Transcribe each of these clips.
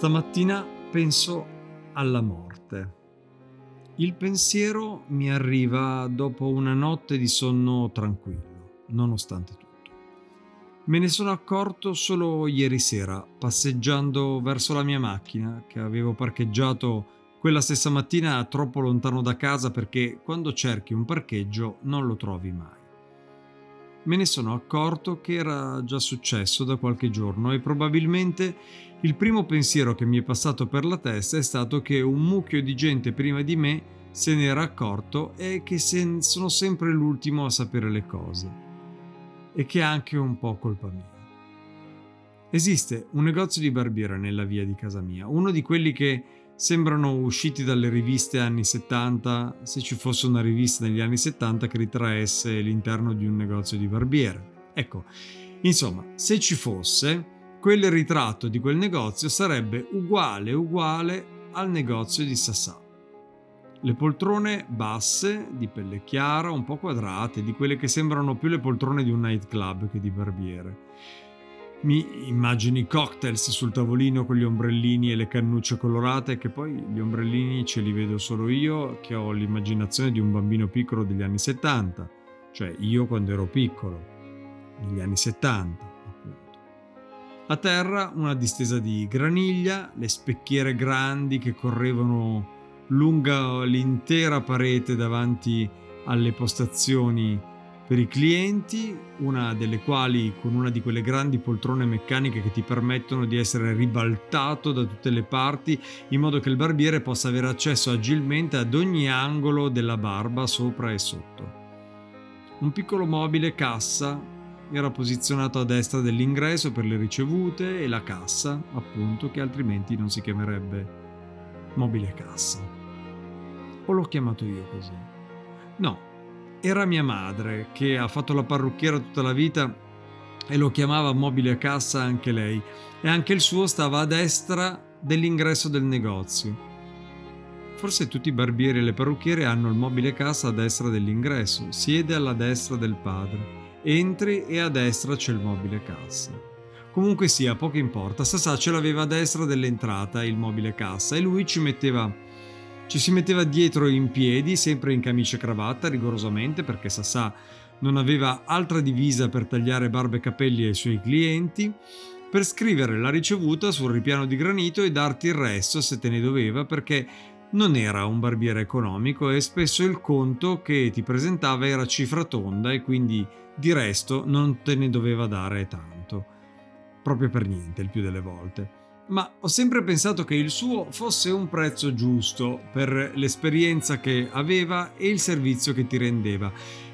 Stamattina penso alla morte. Il pensiero mi arriva dopo una notte di sonno tranquillo, nonostante tutto. Me ne sono accorto solo ieri sera, passeggiando verso la mia macchina, che avevo parcheggiato quella stessa mattina troppo lontano da casa perché quando cerchi un parcheggio non lo trovi mai. Me ne sono accorto che era già successo da qualche giorno e probabilmente il primo pensiero che mi è passato per la testa è stato che un mucchio di gente prima di me se ne era accorto e che sono sempre l'ultimo a sapere le cose. E che è anche un po' colpa mia. Esiste un negozio di barbiera nella via di casa mia, uno di quelli che sembrano usciti dalle riviste anni 70, se ci fosse una rivista negli anni 70 che ritraesse l'interno di un negozio di barbiere. Ecco, insomma, se ci fosse, quel ritratto di quel negozio sarebbe uguale uguale al negozio di Sassà. Le poltrone basse, di pelle chiara, un po' quadrate, di quelle che sembrano più le poltrone di un nightclub che di barbiere. Mi immagino i cocktails sul tavolino con gli ombrellini e le cannucce colorate, che poi gli ombrellini ce li vedo solo io, che ho l'immaginazione di un bambino piccolo degli anni 70, cioè io quando ero piccolo, negli anni 70. A terra una distesa di graniglia, le specchiere grandi che correvano lungo l'intera parete davanti alle postazioni per i clienti, una delle quali con una di quelle grandi poltrone meccaniche che ti permettono di essere ribaltato da tutte le parti in modo che il barbiere possa avere accesso agilmente ad ogni angolo della barba sopra e sotto. Un piccolo mobile cassa era posizionato a destra dell'ingresso per le ricevute e la cassa, appunto, che altrimenti non si chiamerebbe mobile cassa. O l'ho chiamato io così? No, era mia madre che ha fatto la parrucchiera tutta la vita e lo chiamava mobile cassa anche lei e anche il suo stava a destra dell'ingresso del negozio. Forse tutti i barbieri e le parrucchiere hanno il mobile cassa a destra dell'ingresso, siede alla destra del padre Entri e a destra c'è il mobile cassa. Comunque sia, poco importa, Sasà ce l'aveva a destra dell'entrata il mobile cassa e lui ci metteva ci si metteva dietro in piedi, sempre in camicia e cravatta, rigorosamente, perché Sassà non aveva altra divisa per tagliare barbe e capelli ai suoi clienti, per scrivere la ricevuta sul ripiano di granito e darti il resto se te ne doveva, perché non era un barbiere economico e spesso il conto che ti presentava era cifra tonda e quindi di resto non te ne doveva dare tanto. Proprio per niente il più delle volte. Ma ho sempre pensato che il suo fosse un prezzo giusto per l'esperienza che aveva e il servizio che ti rendeva.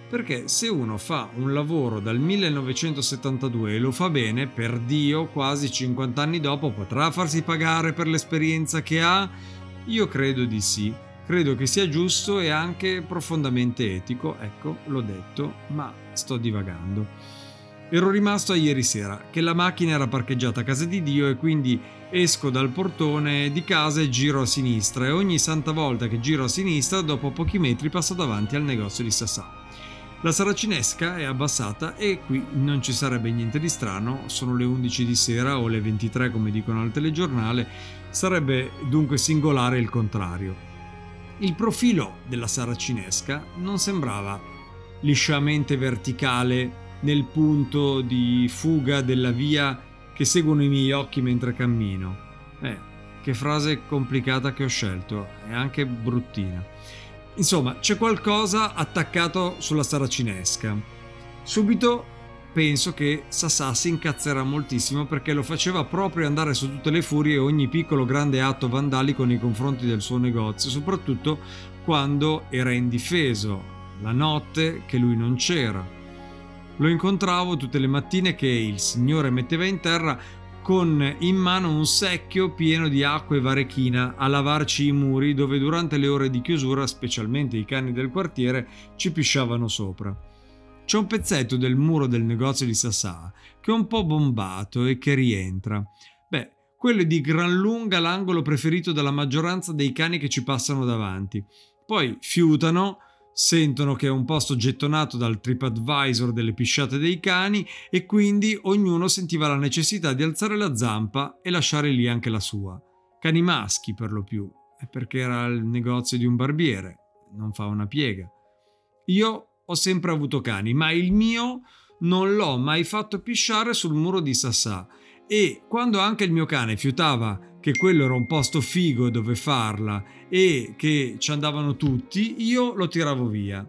Perché se uno fa un lavoro dal 1972 e lo fa bene, per Dio, quasi 50 anni dopo potrà farsi pagare per l'esperienza che ha? Io credo di sì. Credo che sia giusto e anche profondamente etico, ecco, l'ho detto, ma sto divagando. Ero rimasto a ieri sera, che la macchina era parcheggiata a casa di Dio e quindi esco dal portone di casa e giro a sinistra e ogni santa volta che giro a sinistra dopo pochi metri passo davanti al negozio di Sassà. La saracinesca è abbassata e qui non ci sarebbe niente di strano, sono le 11 di sera o le 23 come dicono al telegiornale, sarebbe dunque singolare il contrario. Il profilo della saracinesca non sembrava lisciamente verticale nel punto di fuga della via che seguono i miei occhi mentre cammino. Eh, che frase complicata che ho scelto, è anche bruttina. Insomma, c'è qualcosa attaccato sulla saracinesca. Subito penso che Sassà si incazzerà moltissimo perché lo faceva proprio andare su tutte le furie ogni piccolo grande atto vandalico nei confronti del suo negozio, soprattutto quando era indifeso, la notte che lui non c'era. Lo incontravo tutte le mattine che il signore metteva in terra con in mano un secchio pieno di acqua e varechina a lavarci i muri dove durante le ore di chiusura, specialmente i cani del quartiere, ci pisciavano sopra. C'è un pezzetto del muro del negozio di Sassà che è un po' bombato e che rientra. Beh, quello è di gran lunga l'angolo preferito dalla maggioranza dei cani che ci passano davanti. Poi fiutano, sentono che è un posto gettonato dal TripAdvisor delle pisciate dei cani e quindi ognuno sentiva la necessità di alzare la zampa e lasciare lì anche la sua. Cani maschi per lo più, perché era il negozio di un barbiere, non fa una piega. Io ho sempre avuto cani, ma il mio non l'ho mai fatto pisciare sul muro di Sassà e quando anche il mio cane fiutava che quello era un posto figo dove farla e che ci andavano tutti, io lo tiravo via.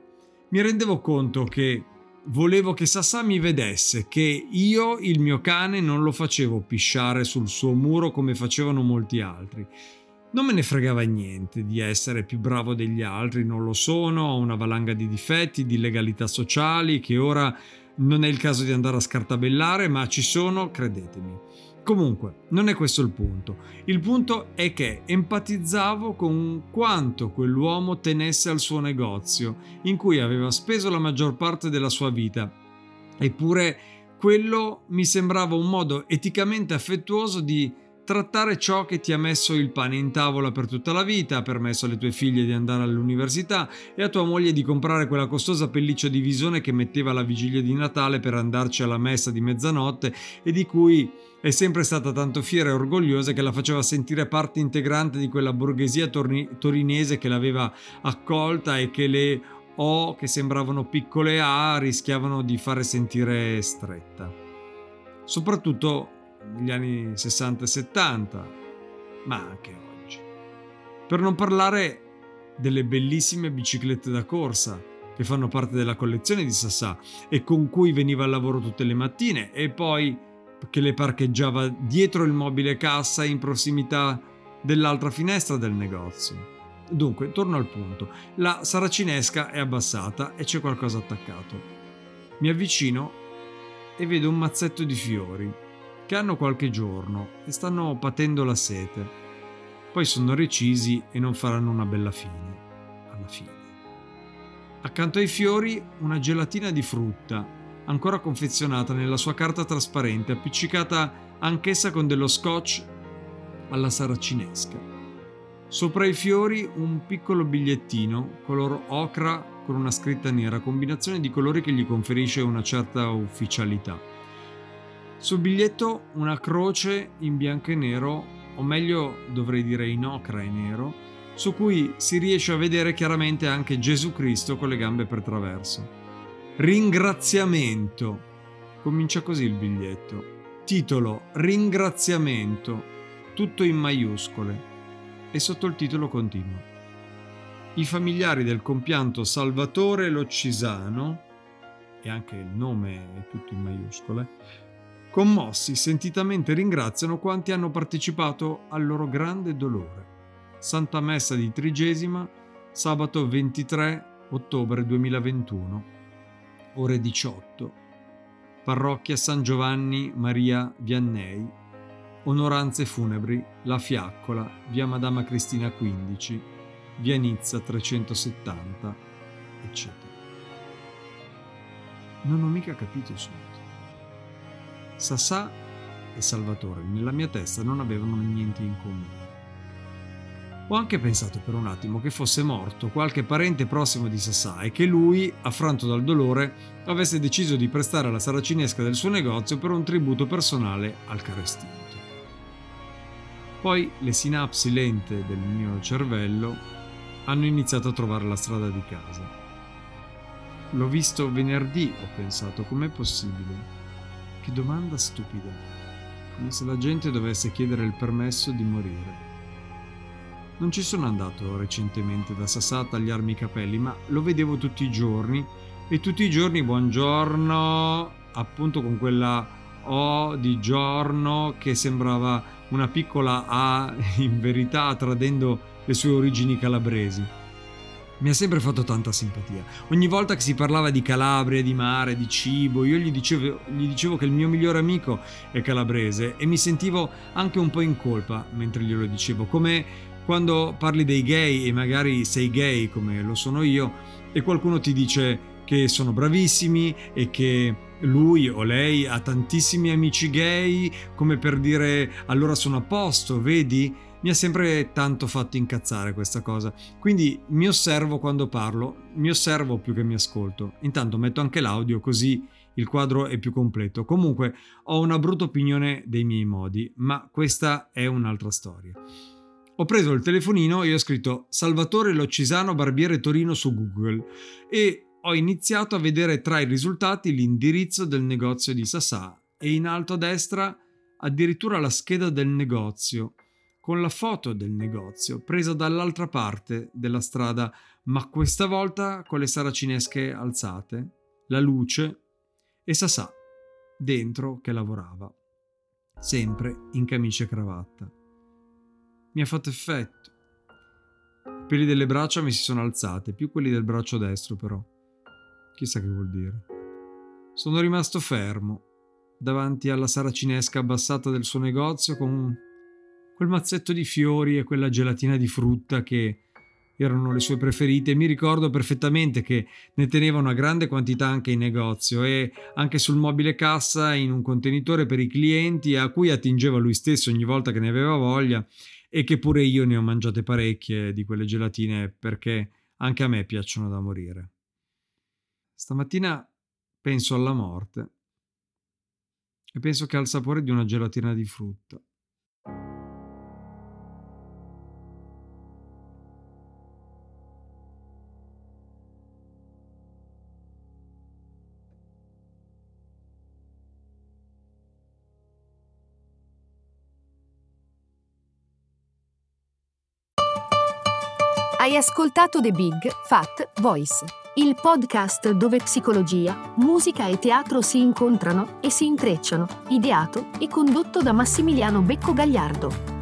Mi rendevo conto che volevo che Sassà mi vedesse che io il mio cane non lo facevo pisciare sul suo muro come facevano molti altri. Non me ne fregava niente di essere più bravo degli altri, non lo sono, ho una valanga di difetti, di legalità sociali che ora non è il caso di andare a scartabellare, ma ci sono, credetemi. Comunque, non è questo il punto. Il punto è che empatizzavo con quanto quell'uomo tenesse al suo negozio, in cui aveva speso la maggior parte della sua vita. Eppure quello mi sembrava un modo eticamente affettuoso di trattare ciò che ti ha messo il pane in tavola per tutta la vita, ha permesso alle tue figlie di andare all'università e a tua moglie di comprare quella costosa pelliccia di visone che metteva alla vigilia di Natale per andarci alla messa di mezzanotte e di cui è sempre stata tanto fiera e orgogliosa che la faceva sentire parte integrante di quella borghesia torni- torinese che l'aveva accolta e che le O che sembravano piccole A rischiavano di fare sentire stretta. Soprattutto negli anni 60 e 70, ma anche oggi. Per non parlare delle bellissime biciclette da corsa che fanno parte della collezione di Sassà e con cui veniva al lavoro tutte le mattine e poi che le parcheggiava dietro il mobile cassa in prossimità dell'altra finestra del negozio. Dunque, torno al punto. La saracinesca è abbassata e c'è qualcosa attaccato. Mi avvicino e vedo un mazzetto di fiori che hanno qualche giorno e stanno patendo la sete. Poi sono recisi e non faranno una bella fine. Alla fine. Accanto ai fiori una gelatina di frutta, ancora confezionata nella sua carta trasparente, appiccicata anch'essa con dello scotch alla saracinesca. Sopra i fiori un piccolo bigliettino color ocra con una scritta nera, combinazione di colori che gli conferisce una certa ufficialità. Sul biglietto una croce in bianco e nero, o meglio dovrei dire in ocra e nero, su cui si riesce a vedere chiaramente anche Gesù Cristo con le gambe per traverso. Ringraziamento. Comincia così il biglietto. Titolo Ringraziamento, tutto in maiuscole. E sotto il titolo continua. I familiari del compianto Salvatore Loccisano, e anche il nome è tutto in maiuscole, Commossi sentitamente ringraziano quanti hanno partecipato al loro grande dolore. Santa Messa di Trigesima, sabato 23 ottobre 2021, ore 18. Parrocchia San Giovanni Maria Vianney. Onoranze funebri La Fiaccola, via Madama Cristina 15, via Nizza 370, eccetera. Non ho mica capito subito. Sassà e Salvatore nella mia testa non avevano niente in comune. Ho anche pensato per un attimo che fosse morto qualche parente prossimo di Sassà e che lui, affranto dal dolore, avesse deciso di prestare la saracinesca del suo negozio per un tributo personale al caro estinto. Poi le sinapsi lente del mio cervello hanno iniziato a trovare la strada di casa. L'ho visto venerdì, ho pensato, com'è possibile? Che domanda stupida. Come se la gente dovesse chiedere il permesso di morire. Non ci sono andato recentemente da Sassà a tagliarmi i capelli, ma lo vedevo tutti i giorni e tutti i giorni buongiorno, appunto con quella O di giorno che sembrava una piccola A in verità tradendo le sue origini calabresi mi ha sempre fatto tanta simpatia. Ogni volta che si parlava di Calabria, di mare, di cibo, io gli dicevo, gli dicevo, che il mio migliore amico è calabrese e mi sentivo anche un po' in colpa mentre glielo dicevo, come quando parli dei gay e magari sei gay come lo sono io e qualcuno ti dice che sono bravissimi e che lui o lei ha tantissimi amici gay, come per dire allora sono a posto, vedi? mi ha sempre tanto fatto incazzare questa cosa. Quindi mi osservo quando parlo, mi osservo più che mi ascolto. Intanto metto anche l'audio così il quadro è più completo. Comunque ho una brutta opinione dei miei modi, ma questa è un'altra storia. Ho preso il telefonino e ho scritto Salvatore Loccisano Barbiere Torino su Google e ho iniziato a vedere tra i risultati l'indirizzo del negozio di Sassà e in alto a destra addirittura la scheda del negozio con la foto del negozio presa dall'altra parte della strada, ma questa volta con le saracinesche alzate, la luce e Sasà dentro che lavorava, sempre in camicia e cravatta. Mi ha fatto effetto. I peli delle braccia mi si sono alzate, più quelli del braccio destro però. Chissà che vuol dire. Sono rimasto fermo davanti alla saracinesca abbassata del suo negozio con quel mazzetto di fiori e quella gelatina di frutta che erano le sue preferite. Mi ricordo perfettamente che ne teneva una grande quantità anche in negozio e anche sul mobile cassa in un contenitore per i clienti a cui attingeva lui stesso ogni volta che ne aveva voglia e che pure io ne ho mangiate parecchie di quelle gelatine perché anche a me piacciono da morire. Stamattina penso alla morte e penso che ha il sapore di una gelatina di frutta. Hai ascoltato The Big Fat Voice, il podcast dove psicologia, musica e teatro si incontrano e si intrecciano, ideato e condotto da Massimiliano Becco Gagliardo.